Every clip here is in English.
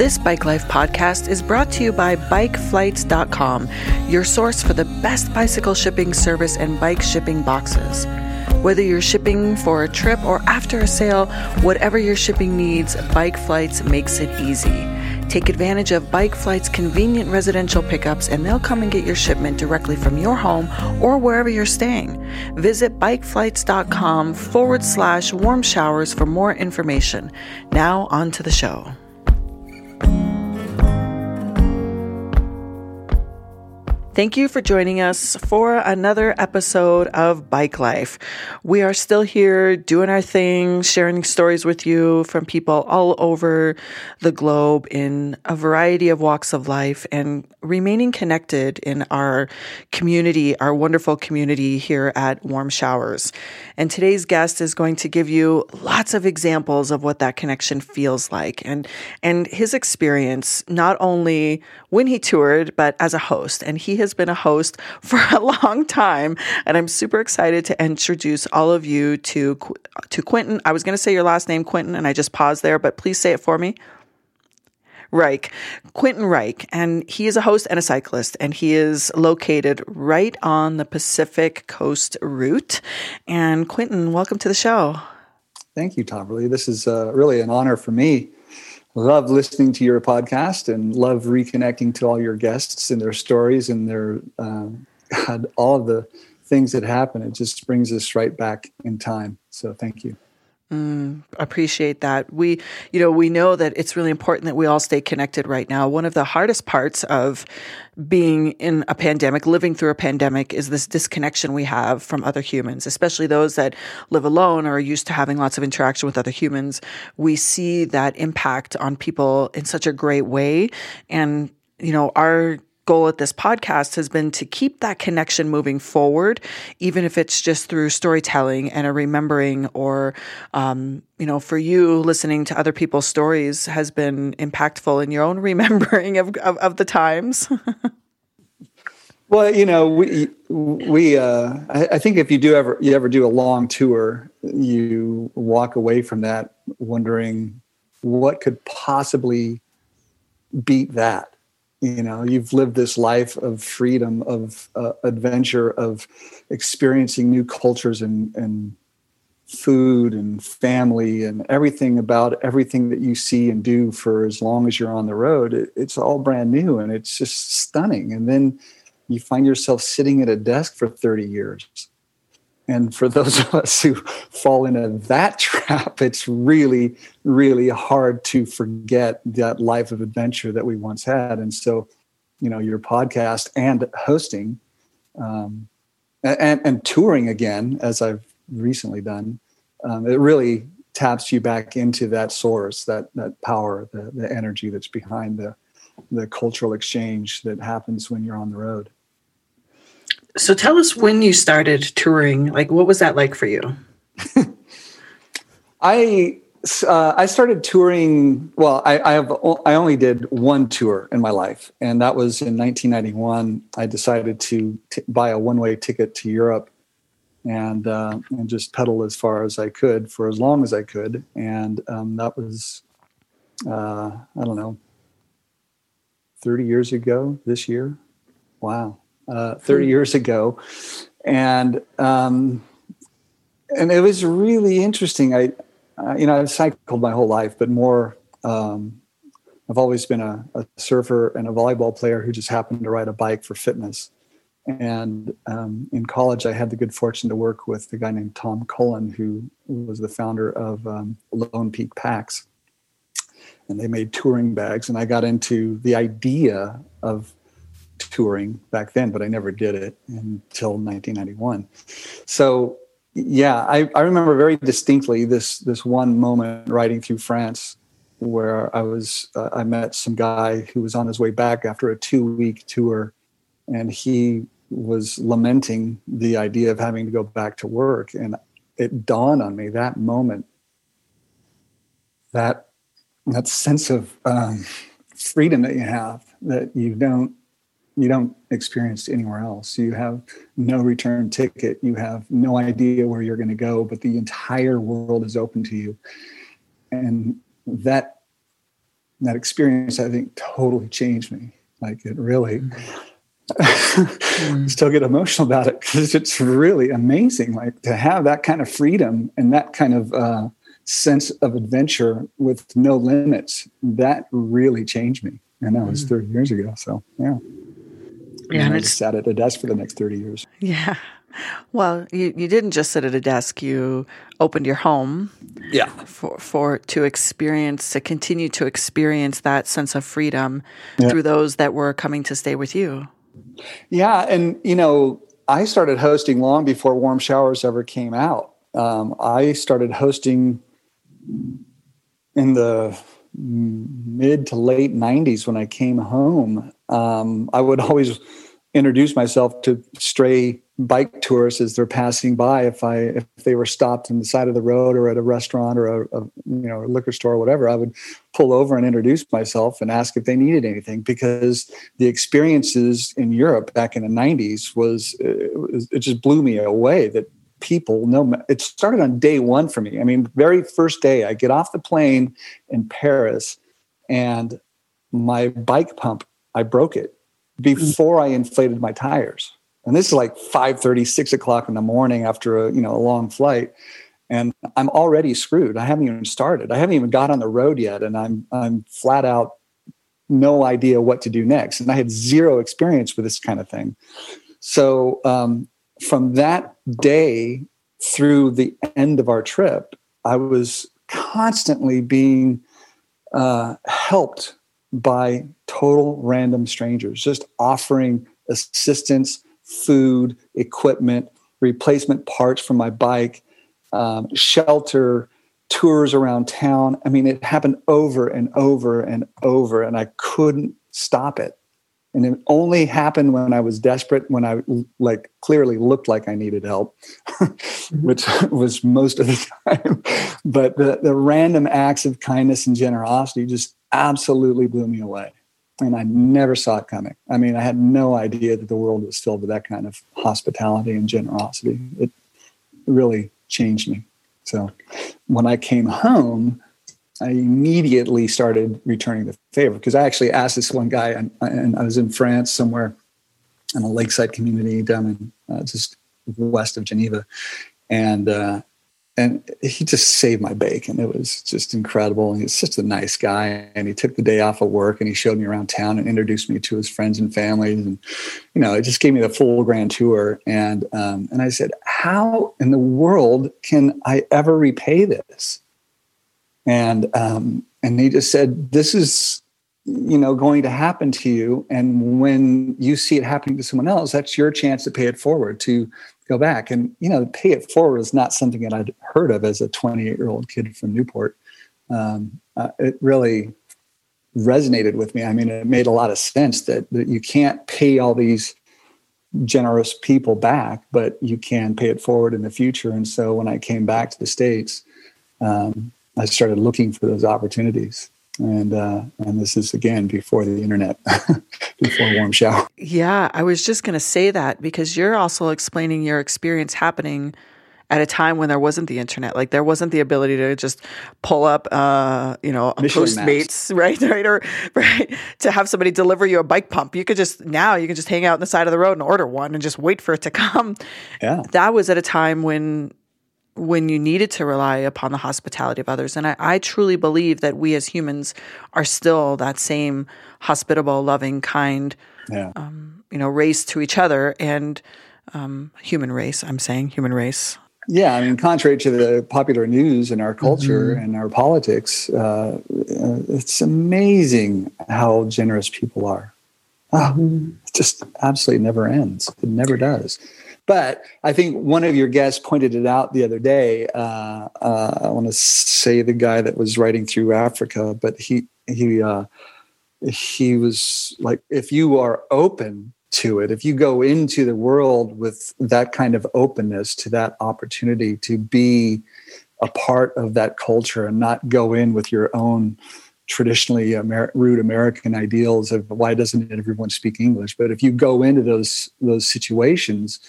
This Bike Life podcast is brought to you by BikeFlights.com, your source for the best bicycle shipping service and bike shipping boxes. Whether you're shipping for a trip or after a sale, whatever your shipping needs, Bike Flights makes it easy. Take advantage of Bike Flight's convenient residential pickups and they'll come and get your shipment directly from your home or wherever you're staying. Visit bikeflights.com forward slash warm showers for more information. Now, on to the show. Thank you for joining us for another episode of Bike Life. We are still here doing our thing, sharing stories with you from people all over the globe in a variety of walks of life and remaining connected in our community, our wonderful community here at Warm Showers. And today's guest is going to give you lots of examples of what that connection feels like and, and his experience, not only when he toured, but as a host. And he has been a host for a long time, and I'm super excited to introduce all of you to to Quintin. I was going to say your last name, Quintin, and I just paused there, but please say it for me. Reich, Quintin Reich, and he is a host and a cyclist, and he is located right on the Pacific Coast route. And Quintin, welcome to the show. Thank you, Tom. this is uh, really an honor for me love listening to your podcast and love reconnecting to all your guests and their stories and their um, all of the things that happen. It just brings us right back in time. So thank you. Mm, appreciate that. We, you know, we know that it's really important that we all stay connected right now. One of the hardest parts of being in a pandemic, living through a pandemic, is this disconnection we have from other humans, especially those that live alone or are used to having lots of interaction with other humans. We see that impact on people in such a great way. And, you know, our goal at this podcast has been to keep that connection moving forward, even if it's just through storytelling and a remembering, or, um, you know, for you, listening to other people's stories has been impactful in your own remembering of, of, of the times. well, you know, we, we, uh, I, I think if you do ever, you ever do a long tour, you walk away from that wondering what could possibly beat that you know you've lived this life of freedom of uh, adventure of experiencing new cultures and and food and family and everything about everything that you see and do for as long as you're on the road. It, it's all brand new and it's just stunning. And then you find yourself sitting at a desk for 30 years and for those of us who fall into that trap, it's really, really hard to forget that life of adventure that we once had. And so, you know, your podcast and hosting um, and, and touring again, as I've recently done, um, it really taps you back into that source, that that power, the, the energy that's behind the the cultural exchange that happens when you're on the road. So tell us when you started touring. Like, what was that like for you? I uh, I started touring. Well, I, I, have I only did one tour in my life, and that was in 1991. I decided to t- buy a one way ticket to Europe, and uh, and just pedal as far as I could for as long as I could, and um, that was uh, I don't know, 30 years ago this year. Wow uh, 30 hmm. years ago, and um, and it was really interesting. I, uh, you know, I've cycled my whole life, but more. Um, I've always been a, a, surfer and a volleyball player who just happened to ride a bike for fitness. And um, in college, I had the good fortune to work with a guy named Tom Cullen, who was the founder of um, Lone Peak Packs. And they made touring bags. And I got into the idea of touring back then, but I never did it until 1991. So yeah, I, I remember very distinctly this this one moment riding through France where I was uh, I met some guy who was on his way back after a two week tour, and he was lamenting the idea of having to go back to work. And it dawned on me that moment that that sense of um, freedom that you have that you don't you don't experience anywhere else. You have no return ticket. You have no idea where you're going to go, but the entire world is open to you. And that that experience, I think, totally changed me. Like it really. Mm-hmm. still get emotional about it because it's really amazing. Like to have that kind of freedom and that kind of uh, sense of adventure with no limits. That really changed me, and that was mm. 30 years ago. So yeah. Yeah, and, I just sat at a desk for the next 30 years. Yeah. Well, you, you didn't just sit at a desk, you opened your home. Yeah. For, for to experience, to continue to experience that sense of freedom yeah. through those that were coming to stay with you. Yeah. And, you know, I started hosting long before Warm Showers ever came out. Um, I started hosting in the mid to late 90s when I came home. Um, I would always introduce myself to stray bike tourists as they're passing by. If i if they were stopped on the side of the road or at a restaurant or a, a, you know a liquor store or whatever i would pull over and introduce myself and ask if they needed anything because the experiences in europe back in the 90s was it, was, it just blew me away that people know it started on day one for me. I mean very first day i get off the plane in paris and my bike pump i broke it before I inflated my tires. And this is like 5 30, 6 o'clock in the morning after a you know a long flight. And I'm already screwed. I haven't even started. I haven't even got on the road yet. And I'm I'm flat out no idea what to do next. And I had zero experience with this kind of thing. So um, from that day through the end of our trip, I was constantly being uh, helped by total random strangers, just offering assistance, food, equipment, replacement parts for my bike, um, shelter, tours around town. I mean, it happened over and over and over, and I couldn't stop it. And it only happened when I was desperate, when I like clearly looked like I needed help, which was most of the time. But the, the random acts of kindness and generosity just absolutely blew me away. And I never saw it coming. I mean, I had no idea that the world was filled with that kind of hospitality and generosity. It really changed me. So when I came home, I immediately started returning the favor because I actually asked this one guy, and, and, I was in France somewhere in a lakeside community down in uh, just west of Geneva, and uh, and he just saved my bacon. It was just incredible. And he's such a nice guy, and he took the day off of work and he showed me around town and introduced me to his friends and families, and you know, it just gave me the full grand tour. And um, and I said, how in the world can I ever repay this? And um, and he just said, this is you know going to happen to you and when you see it happening to someone else that's your chance to pay it forward to go back. And you know pay it forward is not something that i'd heard of as a 28 year old kid from newport. Um, uh, it really resonated with me. I mean it made a lot of sense that, that you can't pay all these generous people back but you can pay it forward in the future. And so when i came back to the states um, i started looking for those opportunities and uh, and this is again before the internet, before warm shower. Yeah, I was just going to say that because you're also explaining your experience happening at a time when there wasn't the internet, like there wasn't the ability to just pull up, uh, you know, a Postmates, right, right, or right, to have somebody deliver you a bike pump. You could just now you can just hang out on the side of the road and order one and just wait for it to come. Yeah, that was at a time when when you needed to rely upon the hospitality of others. And I, I, truly believe that we as humans are still that same hospitable, loving, kind, yeah. um, you know, race to each other and um, human race. I'm saying human race. Yeah, I mean, contrary to the popular news in our culture mm-hmm. and our politics, uh, it's amazing how generous people are. Oh, it just absolutely never ends. It never does. But I think one of your guests pointed it out the other day. Uh, uh, I want to say the guy that was writing through Africa, but he he uh, he was like, if you are open to it, if you go into the world with that kind of openness to that opportunity to be a part of that culture and not go in with your own traditionally Amer- root American ideals of why doesn't everyone speak English? But if you go into those those situations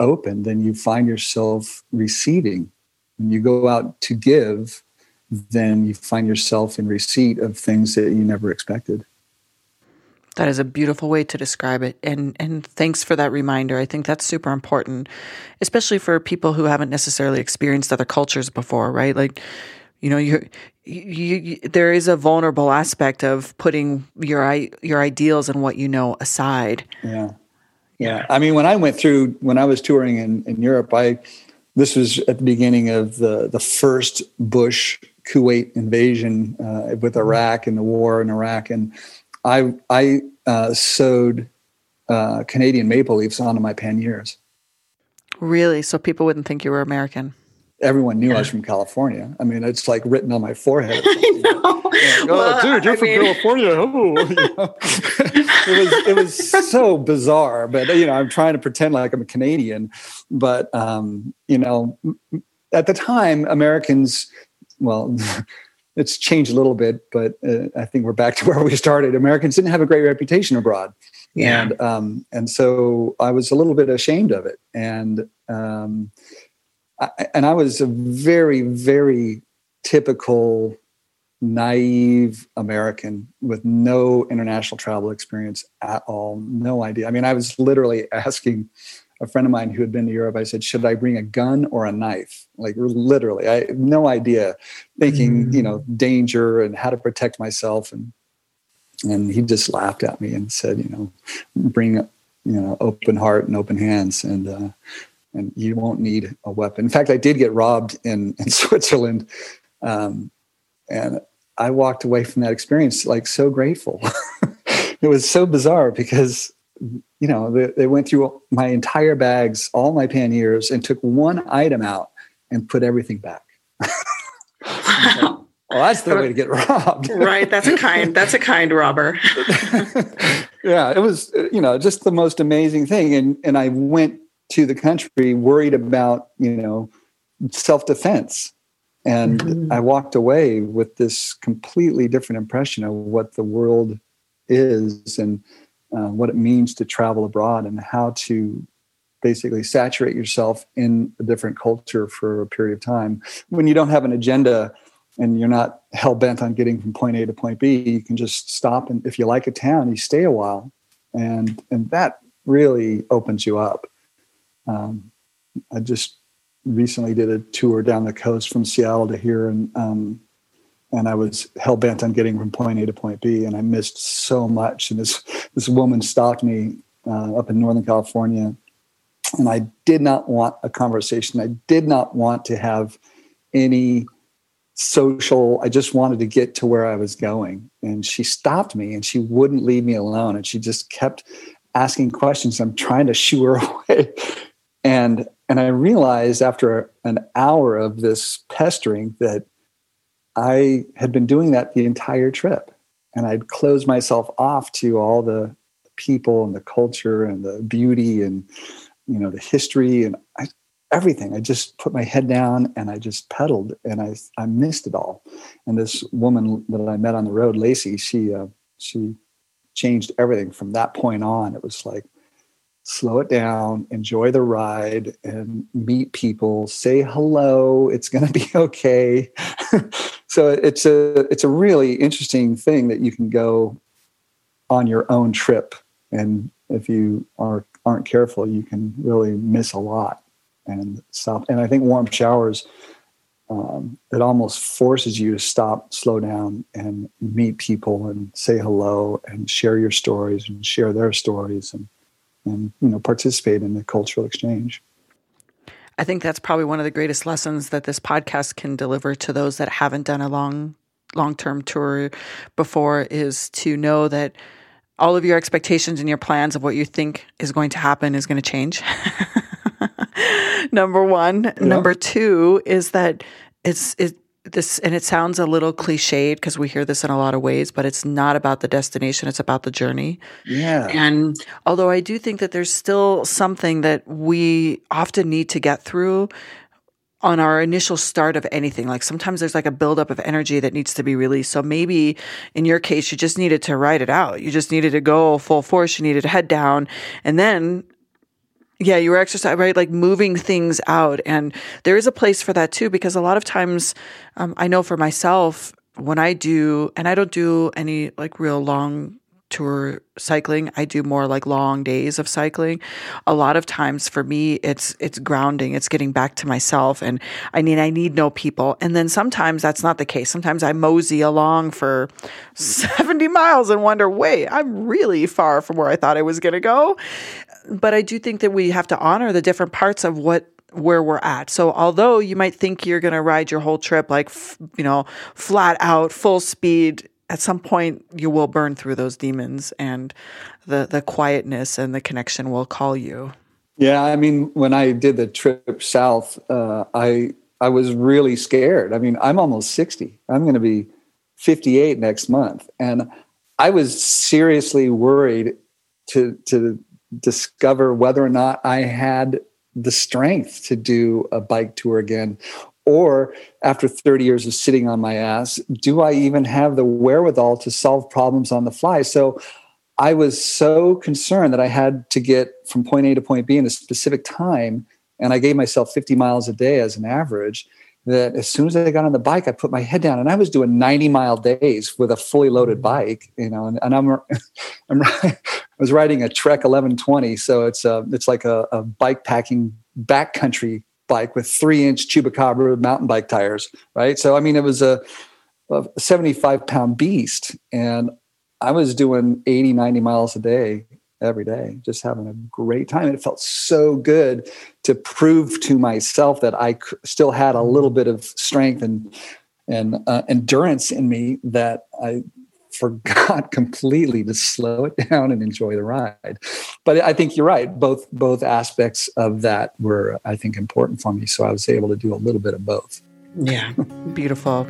open, then you find yourself receiving. When you go out to give, then you find yourself in receipt of things that you never expected. That is a beautiful way to describe it. And and thanks for that reminder. I think that's super important, especially for people who haven't necessarily experienced other cultures before, right? Like you know, you you, you, there is a vulnerable aspect of putting your your ideals and what you know aside. Yeah, yeah. I mean, when I went through when I was touring in, in Europe, I this was at the beginning of the the first Bush Kuwait invasion uh, with Iraq and the war in Iraq, and I I uh, sewed uh, Canadian maple leaves onto my panniers. Really? So people wouldn't think you were American everyone knew yeah. I was from California. I mean, it's like written on my forehead. I know. Like, oh, well, dude, you're I from mean... California. Oh, you know? it was it was so bizarre. But you know, I'm trying to pretend like I'm a Canadian. But um, you know, at the time, Americans, well. It's changed a little bit, but uh, I think we're back to where we started. Americans didn't have a great reputation abroad, yeah. and um, and so I was a little bit ashamed of it. And um, and I was a very, very typical naive American with no international travel experience at all, no idea. I mean, I was literally asking a friend of mine who had been to Europe, I said, should I bring a gun or a knife? Like literally, I had no idea, thinking, mm. you know, danger and how to protect myself. And and he just laughed at me and said, you know, bring you know, open heart and open hands. And uh, and you won't need a weapon. In fact, I did get robbed in, in Switzerland. Um, and I walked away from that experience like so grateful. it was so bizarre because, you know, they, they, went through my entire bags, all my panniers, and took one item out and put everything back. well, that's the way to get robbed. right. That's a kind, that's a kind robber. yeah. It was, you know, just the most amazing thing. And, and I went to the country worried about you know self-defense and mm-hmm. i walked away with this completely different impression of what the world is and uh, what it means to travel abroad and how to basically saturate yourself in a different culture for a period of time when you don't have an agenda and you're not hell bent on getting from point A to point B, you can just stop and if you like a town, you stay a while, and and that really opens you up. Um, I just recently did a tour down the coast from Seattle to here, and um, and I was hell bent on getting from point A to point B, and I missed so much. And this this woman stopped me uh, up in Northern California, and I did not want a conversation. I did not want to have any social. I just wanted to get to where I was going, and she stopped me, and she wouldn't leave me alone, and she just kept asking questions. I'm trying to shoo her away and and i realized after an hour of this pestering that i had been doing that the entire trip. And i'd closed myself off to all the people and the culture and the beauty and you know the history and I, everything. I just put my head down and i just pedaled and i i missed it all. And this woman that i met on the road lacey she uh, she changed everything from that point on. It was like slow it down, enjoy the ride, and meet people. Say hello. It's going to be okay. so it's a it's a really interesting thing that you can go on your own trip, and if you are aren't careful, you can really miss a lot and stop. And I think warm showers. Um, it almost forces you to stop, slow down, and meet people and say hello and share your stories and share their stories and and you know participate in the cultural exchange. I think that's probably one of the greatest lessons that this podcast can deliver to those that haven't done a long long-term tour before is to know that all of your expectations and your plans of what you think is going to happen is going to change. Number 1, yeah. number 2 is that it's it this, and it sounds a little cliched because we hear this in a lot of ways, but it's not about the destination, it's about the journey. Yeah. And although I do think that there's still something that we often need to get through on our initial start of anything. Like sometimes there's like a buildup of energy that needs to be released. So maybe in your case, you just needed to write it out. You just needed to go full force. You needed to head down. And then, yeah, you were exercising, right? Like moving things out. And there is a place for that too, because a lot of times, um, I know for myself, when I do, and I don't do any like real long tour cycling. I do more like long days of cycling. A lot of times for me it's it's grounding. It's getting back to myself and I mean I need no people. And then sometimes that's not the case. Sometimes I mosey along for 70 miles and wonder, "Wait, I'm really far from where I thought I was going to go." But I do think that we have to honor the different parts of what where we're at. So although you might think you're going to ride your whole trip like you know, flat out full speed at some point you will burn through those demons and the the quietness and the connection will call you. Yeah i mean when i did the trip south uh, i i was really scared. I mean i'm almost 60 i'm going to be 58 next month. And i was seriously worried to to discover whether or not i had the strength to do a bike tour again or after 30 years of sitting on my ass, do I even have the wherewithal to solve problems on the fly? So I was so concerned that I had to get from point A to point B in a specific time. And I gave myself 50 miles a day as an average. That as soon as I got on the bike, I put my head down and I was doing 90 mile days with a fully loaded bike, you know, and, and I'm, I'm, I was riding a Trek 1120. So it's a, it's like a, a bike packing backcountry bike with three inch chupacabra mountain bike tires, right? So, I mean, it was a, a 75 pound beast. And I was doing 80, 90 miles a day every day, just having a great time. It felt so good to prove to myself that I still had a little bit of strength and and uh, endurance in me that I forgot completely to slow it down and enjoy the ride. But I think you're right. Both both aspects of that were, I think, important for me. So I was able to do a little bit of both. Yeah, beautiful.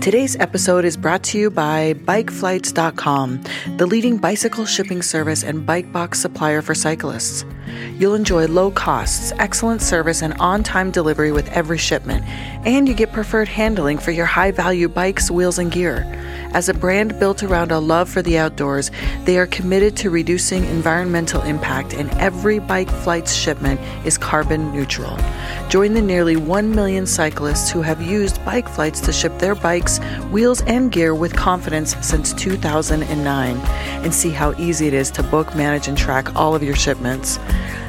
Today's episode is brought to you by BikeFlights.com, the leading bicycle shipping service and bike box supplier for cyclists. You'll enjoy low costs, excellent service, and on time delivery with every shipment, and you get preferred handling for your high value bikes, wheels, and gear. As a brand built around a love for the outdoors, they are committed to reducing environmental impact, and every bike flight's shipment is carbon neutral. Join the nearly 1 million cyclists who have used bike flights to ship their bikes, wheels, and gear with confidence since 2009 and see how easy it is to book, manage, and track all of your shipments.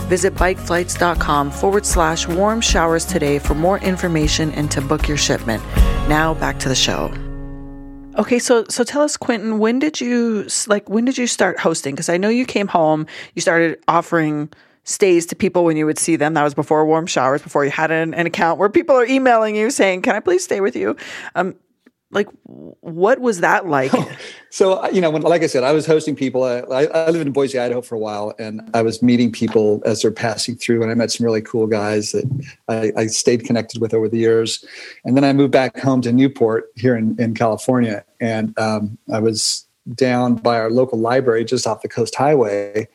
Visit bikeflights.com forward slash warm showers today for more information and to book your shipment. Now back to the show. Okay, so so tell us, Quintin, when did you like when did you start hosting? Because I know you came home, you started offering stays to people when you would see them. That was before warm showers, before you had an, an account where people are emailing you saying, "Can I please stay with you?" Um, like what was that like? So you know when, like i said i was hosting people. I, I lived in boise idaho for a while and i was meeting people as they're passing through and i met some really cool guys that i, I stayed connected with over the years. And then i moved back home to newport here in, in california and um, i was down by our local library just off the coast highway.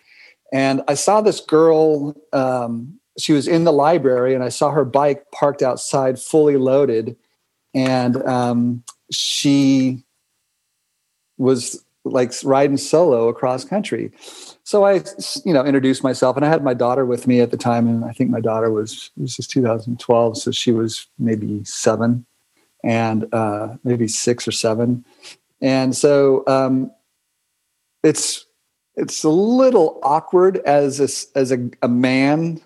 And i saw this girl um, she was in the library and i saw her bike parked outside fully loaded. And um, she was like riding solo across country. So I, you know, introduced myself, and I had my daughter with me at the time, and I think my daughter was this is 2012, so she was maybe seven, and uh, maybe six or seven, and so um, it's it's a little awkward as a, as a, a man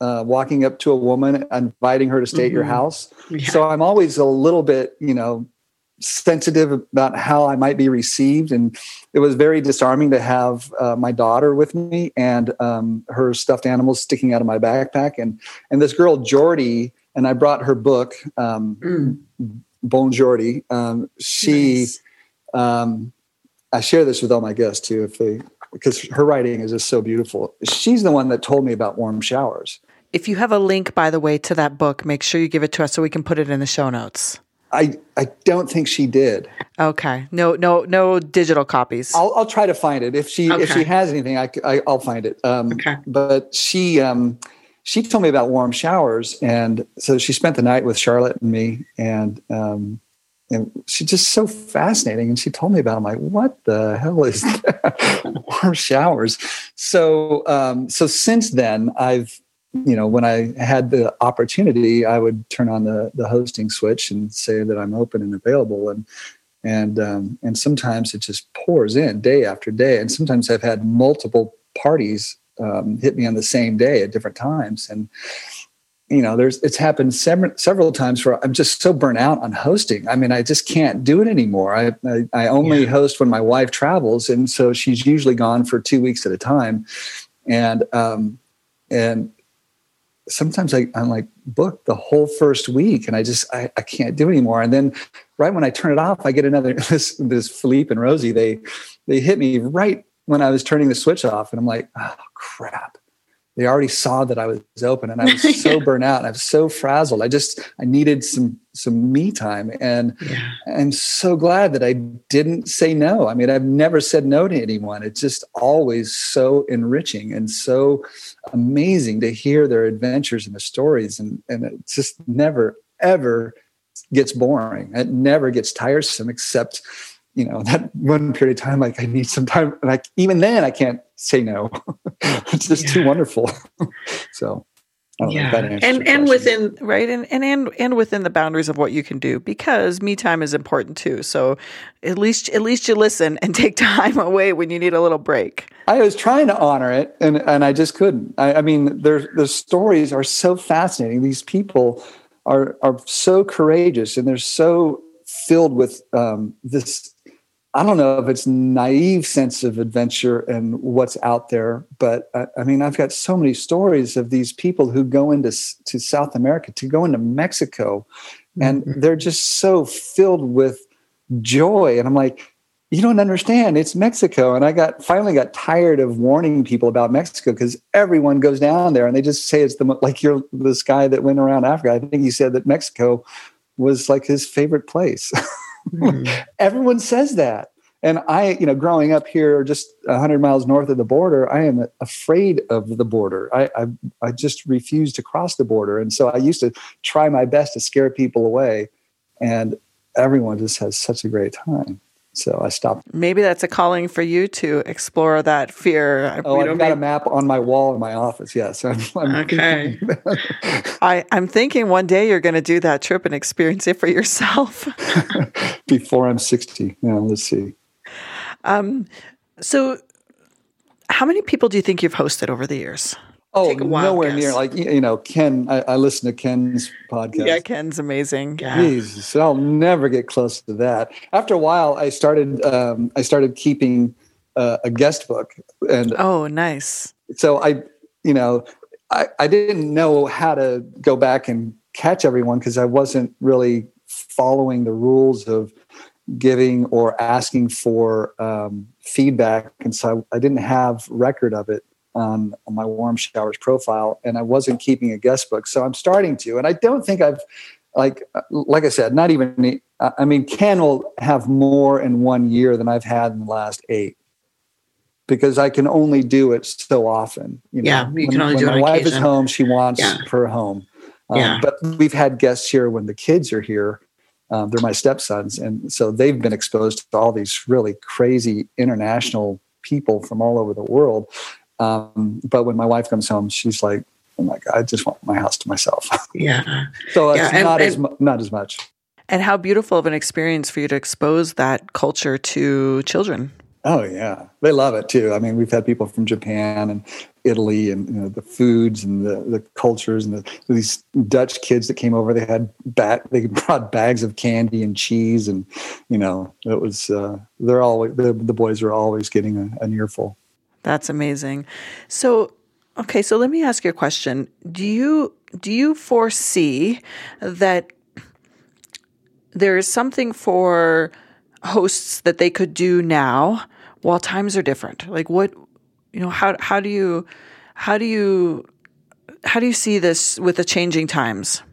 uh, walking up to a woman, inviting her to stay mm-hmm. at your mm-hmm. house. Yeah. So I'm always a little bit, you know, sensitive about how I might be received. And it was very disarming to have uh, my daughter with me and um, her stuffed animals sticking out of my backpack. And, and this girl, Jordy, and I brought her book, um, mm. Bone Jordy. Um, she, nice. Um, I share this with all my guests too, if they, because her writing is just so beautiful. She's the one that told me about warm showers if you have a link, by the way, to that book, make sure you give it to us so we can put it in the show notes. I, I don't think she did. Okay. No, no, no digital copies. I'll, I'll try to find it. If she, okay. if she has anything, I, I will find it. Um, okay. But she, um, she told me about warm showers. And so she spent the night with Charlotte and me and, um, and she's just so fascinating. And she told me about. It. I'm like, what the hell is that? warm showers? So, um, so since then, I've you know, when I had the opportunity, I would turn on the the hosting switch and say that I'm open and available, and and um, and sometimes it just pours in day after day, and sometimes I've had multiple parties um, hit me on the same day at different times, and you know, there's it's happened several several times where I'm just so burnt out on hosting. I mean, I just can't do it anymore. I I, I only yeah. host when my wife travels, and so she's usually gone for two weeks at a time, and um, and sometimes I, I'm like booked the whole first week and I just I, I can't do anymore. And then right when I turn it off, I get another this this Philippe and Rosie, they they hit me right when I was turning the switch off. And I'm like, oh crap they already saw that I was open and I was so burnt out and I was so frazzled. I just I needed some some me time and yeah. I'm so glad that I didn't say no. I mean, I've never said no to anyone. It's just always so enriching and so amazing to hear their adventures and their stories and and it just never ever gets boring. It never gets tiresome except you know that one period of time like i need some time like even then i can't say no. It's just yeah. too wonderful. So yeah. and and within right and, and and and within the boundaries of what you can do because me time is important too. So at least at least you listen and take time away when you need a little break. I was trying to honor it and and i just couldn't. I, I mean their the stories are so fascinating. These people are are so courageous and they're so filled with um, this I don't know if it's naive sense of adventure and what's out there, but I, I, mean, I've got so many stories of these people who go into to South America, to go into Mexico, and mm-hmm. they're just so filled with joy. And I'm like, you don't understand. It's Mexico. And I got finally got tired of warning people about Mexico because everyone goes down there and they just say it's the like you're this guy that went around Africa. I think he said that Mexico was like his favorite place. Everyone says that. And I, you know, growing up here just 100 miles north of the border, I am afraid of the border. I, I, I just refuse to cross the border. And so I used to try my best to scare people away. And everyone just has such a great time. So I stopped. Maybe that's a calling for you to explore that fear. Oh, I've got a map on my wall in my office. Yes. I'm, I'm okay. I, I'm thinking one day you're going to do that trip and experience it for yourself. Before I'm 60. Yeah, let's see. Um, so, how many people do you think you've hosted over the years? Oh, nowhere guess. near. Like you know, Ken. I, I, listen to Ken's podcast. Yeah, Ken's amazing. Yeah. Jesus, I'll never get close to that. After a while, I started. Um, I started keeping uh, a guest book, and oh, nice. So I, you know, I, I didn't know how to go back and catch everyone because I wasn't really following the rules of giving or asking for um, feedback, and so I, I didn't have record of it on, on my warm showers profile and i wasn't keeping a guest book so i'm starting to and i don't think i've like like i said not even i mean ken will have more in one year than i've had in the last eight because i can only do it so often you know? Yeah you can only when, do when my wife is home she wants yeah. her home. Um, yeah. but we've had guests here when the kids are here. Um, they're my stepsons and so they've been exposed to all these really crazy international people from all over the world um, but when my wife comes home, she's like, "Oh my god, I just want my house to myself." Yeah. so it's yeah, not and, as not as much. And how beautiful of an experience for you to expose that culture to children. Oh yeah, they love it too. I mean, we've had people from Japan and Italy, and you know, the foods and the, the cultures, and the, these Dutch kids that came over. They had bat, they brought bags of candy and cheese, and you know, it was uh, they're always the, the boys are always getting a, an earful. That's amazing. So, okay, so let me ask you a question. Do you do you foresee that there is something for hosts that they could do now while times are different? Like what you know, how how do you how do you how do you see this with the changing times?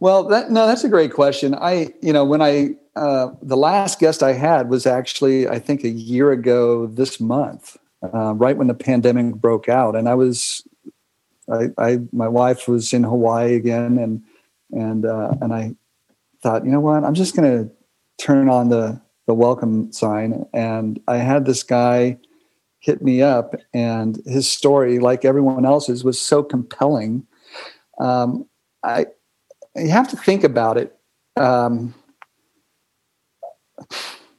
Well, that, no, that's a great question. I, you know, when I uh, the last guest I had was actually I think a year ago this month, uh, right when the pandemic broke out, and I was, I, I my wife was in Hawaii again, and and uh, and I thought, you know what, I'm just going to turn on the the welcome sign, and I had this guy hit me up, and his story, like everyone else's, was so compelling. Um, I you have to think about it. Um,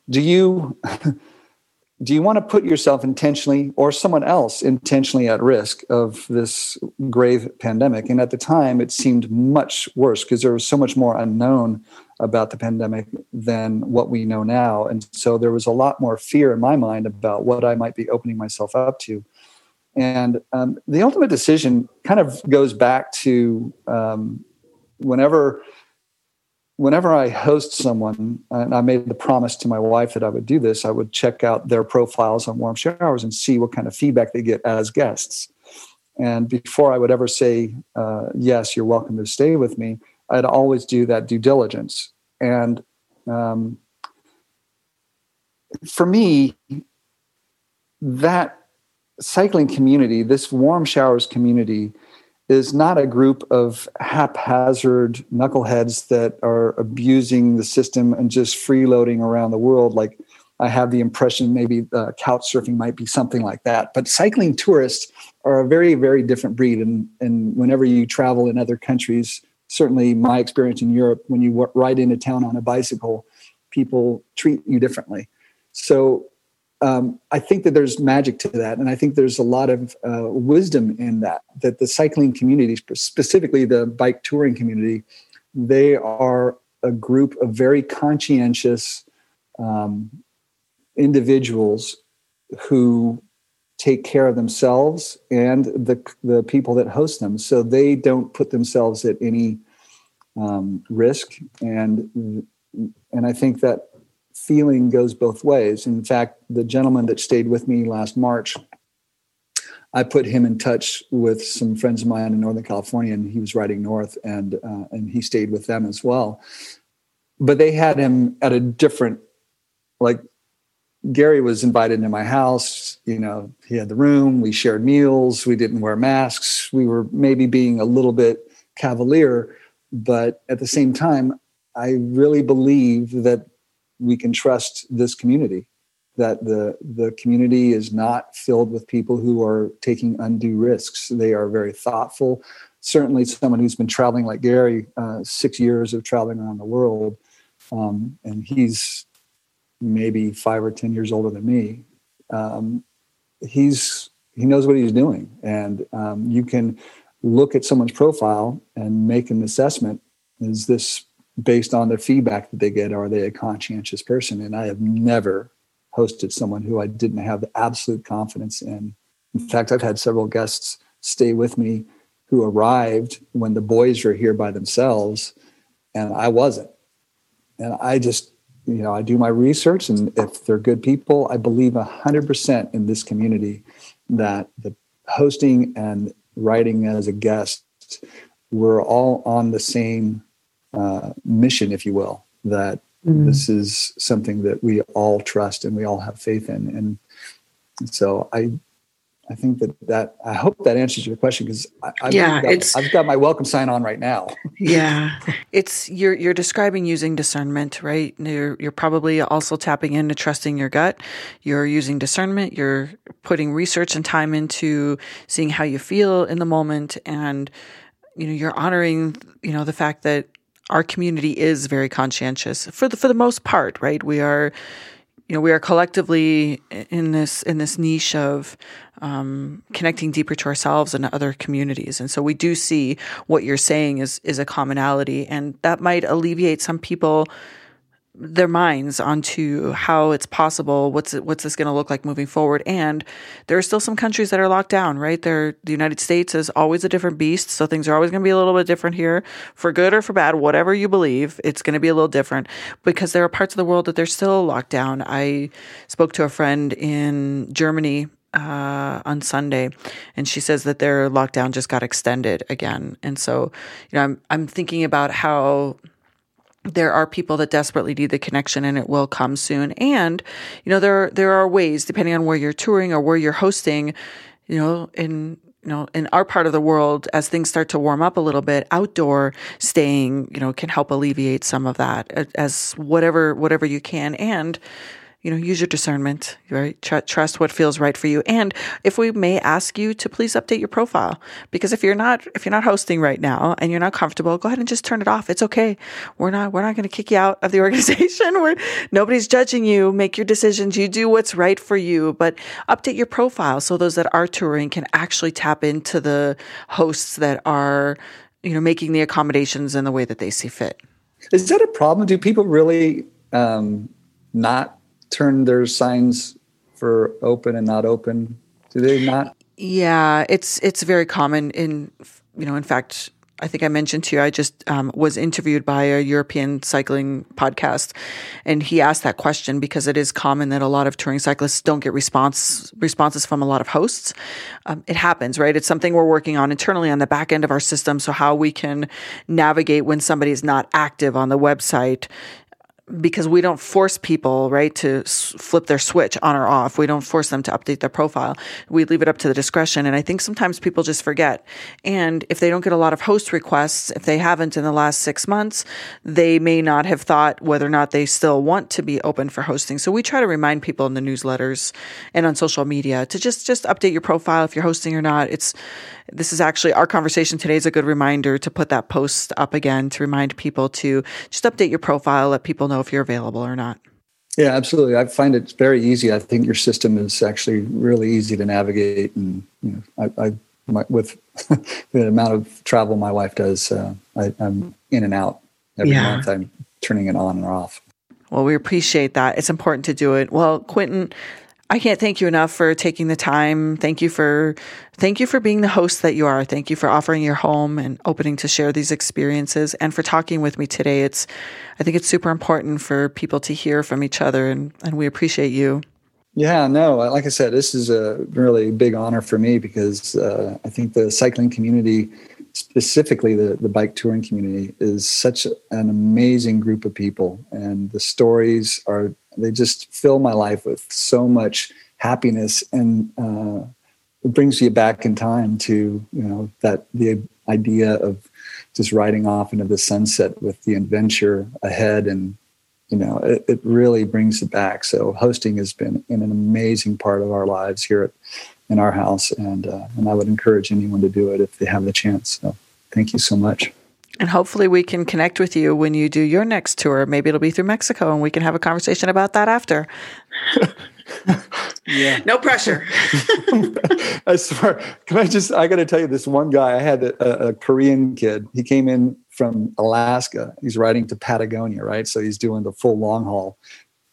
do you do you want to put yourself intentionally or someone else intentionally at risk of this grave pandemic? And at the time it seemed much worse because there was so much more unknown about the pandemic than what we know now. And so there was a lot more fear in my mind about what i might be opening myself up to. And um, the ultimate decision kind of goes back to um, whenever whenever I host someone, and I made the promise to my wife that I would do this, I would check out their profiles on warm showers and see what kind of feedback they get as guests. And before I would ever say, uh, yes, you're welcome to stay with me, I'd always do that due diligence. And um, for me, that cycling community, this warm showers community, is not a group of haphazard knuckleheads that are abusing the system and just freeloading around the world. Like I have the impression maybe uh, couch surfing might be something like that. But cycling tourists are a very, very different breed. And, and whenever you travel in other countries, certainly my experience in Europe, when you ride into town on a bicycle, people treat you differently. So um, I think that there's magic to that, and I think there's a lot of uh, wisdom in that. That the cycling community, specifically the bike touring community, they are a group of very conscientious um, individuals who take care of themselves and the the people that host them. So they don't put themselves at any um, risk, and and I think that feeling goes both ways. In fact, the gentleman that stayed with me last March, I put him in touch with some friends of mine in Northern California, and he was riding north, and uh, and he stayed with them as well. But they had him at a different, like Gary was invited into my house. You know, he had the room. We shared meals. We didn't wear masks. We were maybe being a little bit cavalier, but at the same time, I really believe that we can trust this community that the the community is not filled with people who are taking undue risks. They are very thoughtful. Certainly someone who's been traveling like gary uh, six years of traveling around the world um, and he's maybe five or ten years older than me um, he's he knows what he's doing. And um, you can look at someone's profile and make an assessment. Is this based on the feedback that they get are they a conscientious person? And i have never hosted someone who i didn't have the absolute confidence in. In fact i've had several guests stay with me who arrived when the boys were here by themselves and i wasn't. And i just you know i do my research and if they're good people i believe 100% in this community that the hosting and writing as a guest we're all on the same uh, mission, if you will, that mm. this is something that we all trust and we all have faith in. And so I, I think that that I hope that answers your question because I've yeah, got, it's I've got my welcome sign on right now. yeah, it's you're you're describing using discernment, right? You're you're probably also tapping into trusting your gut. You're using discernment. You're putting research and time into seeing how you feel in the moment, and you know you're honoring you know the fact that our community is very conscientious for the for the most part, right? We are, you know, we are collectively in this in this niche of um, connecting deeper to ourselves and other communities, and so we do see what you're saying is is a commonality, and that might alleviate some people their minds onto how it's possible what's what's this going to look like moving forward. And there are still some countries that are locked down right? There the united states is always a different beast so things are always going to be a little bit different here. For good or for bad whatever you believe it's going to be a little different. Because there are parts of the world that they're still locked down. I spoke to a friend in germany uh, on Sunday, and she says that their lockdown just got extended again. And so, you know, I'm I'm thinking about how there are people that desperately need the connection and it will come soon. And you know there there are ways depending on where you're touring or where you're hosting you know in you know in our part of the world as things start to warm up a little bit outdoor staying you know can help alleviate some of that as whatever whatever you can. And you know, use your discernment, right? Tr- trust what feels right for you. And if we may ask you to please update your profile, because if you're not, if you're not hosting right now and you're not comfortable, go ahead and just turn it off. It's okay. We're not, we're not going to kick you out of the organization. We're, nobody's judging you. Make your decisions. You do what's right for you, but update your profile so those that are touring can actually tap into the hosts that are, you know, making the accommodations in the way that they see fit. Is that a problem? Do people really um, not turn their signs for open and not open? Do they not? Yeah, it's it's very common in you know, in fact, I think I mentioned to you, I just um, was interviewed by a European cycling podcast, and he asked that question because it is common that a lot of touring cyclists don't get response responses from a lot of hosts. Um, it happens, right? It's something we're working on internally on the back end of our system. So how we can navigate when somebody is not active on the website because we don't force people, right, to flip their switch on or off. We don't force them to update their profile. We leave it up to the discretion. And I think sometimes people just forget. And if they don't get a lot of host requests, if they haven't in the last six months, they may not have thought whether or not they still want to be open for hosting. So we try to remind people in the newsletters and on social media to just, just update your profile if you're hosting or not. It's, this is actually our conversation today is a good reminder to put that post up again to remind people to just update your profile, let people know if you're available or not. Yeah, absolutely. I find it very easy. I think your system is actually really easy to navigate, and you know, I, I my, with the amount of travel my wife does, uh, I, am in and out every yeah. month. I'm turning it on and off. Well, we appreciate that. It's important to do it. Well, Quintin, I can't thank you enough for taking the time. Thank you for thank you for being the host that you are. Thank you for offering your home and opening to share these experiences and for talking with me today. It's I think it's super important for people to hear from each other and, and we appreciate you. Yeah, no, like I said, this is a really big honor for me because uh, I think the cycling community, specifically the, the bike touring community, is such an amazing group of people. And the stories are they just fill my life with so much happiness, and uh, it brings you back in time to you know that the idea of just riding off into the sunset with the adventure ahead and you know it, it, really brings it back. So hosting has been an amazing part of our lives here at, in our house and uh, and i would encourage anyone to do it if they have the chance. So thank you so much and hopefully, we can connect with you when you do your next tour. Maybe it'll be through Mexico and we can have a conversation about that after. yeah. No pressure. I swear. Can I just, I got to tell you, this one guy, I had a, a, Korean kid. He came in from Alaska. He's riding to Patagonia, right? So he's doing the full long haul.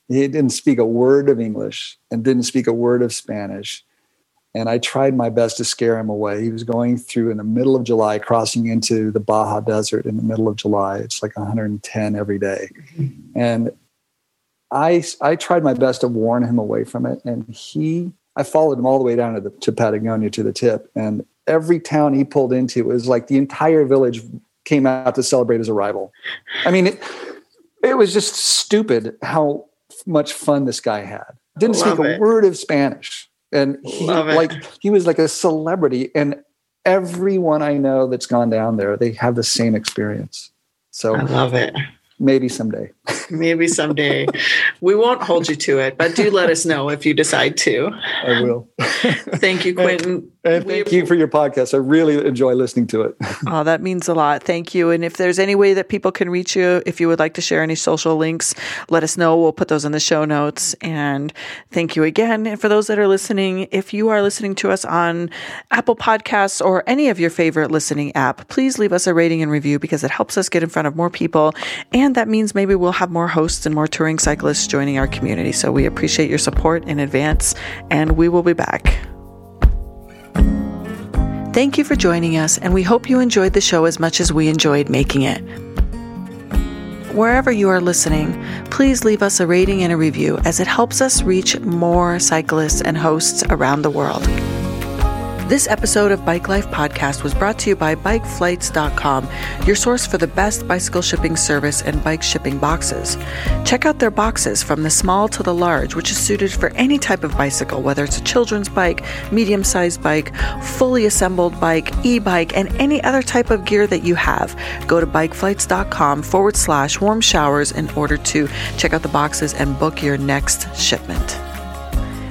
He didn't speak a word of English and didn't speak a word of Spanish and I tried my best to scare him away. He was going through in the middle of July, crossing into the Baja Desert in the middle of July. It's like 110 every day. Mm-hmm. and I I tried my best to warn him away from it, and he I followed him all the way down to the to Patagonia to the tip, and every town he pulled into it was like the entire village came out to celebrate his arrival. I mean, it, it was just stupid how much fun this guy had. Didn't speak a word of Spanish and he like he was like a celebrity and everyone i know that's gone down there they have the same experience. So i love it. maybe someday maybe someday we won't hold you to it but do let us know if you decide to i will thank you Quintin and thank we, you for your podcast. I really enjoy listening to it. oh, that means a lot. Thank you. And if there's any way that people can reach you, if you would like to share any social links, let us know. We'll put those in the show notes. And thank you again. And for those that are listening, if you are listening to us on Apple Podcasts or any of your favorite listening app, please leave us a rating and review because it helps us get in front of more people. And that means maybe we'll have more hosts and more touring cyclists joining our community. So we appreciate your support in advance and we will be back. Thank you for joining us, and we hope you enjoyed the show as much as we enjoyed making it. wherever you are listening, please leave us a rating and a review as it helps us reach more cyclists and hosts around the world. This episode of Bike Life Podcast was brought to you by BikeFlights.com, your source for the best bicycle shipping service and bike shipping boxes. Check out their boxes from the small to the large, which is suited for any type of bicycle, whether it's a children's bike, medium sized bike, fully assembled bike, e bike, and any other type of gear that you have. Go to BikeFlights.com forward slash warm showers in order to check out the boxes and book your next shipment.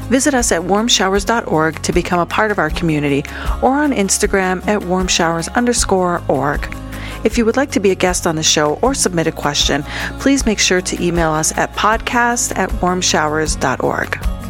Visit us at warmshowers.org to become a part of our community or on Instagram at warmshowers underscore org. If you would like to be a guest on the show or submit a question, please make sure to email us at podcast at warmshowers.org.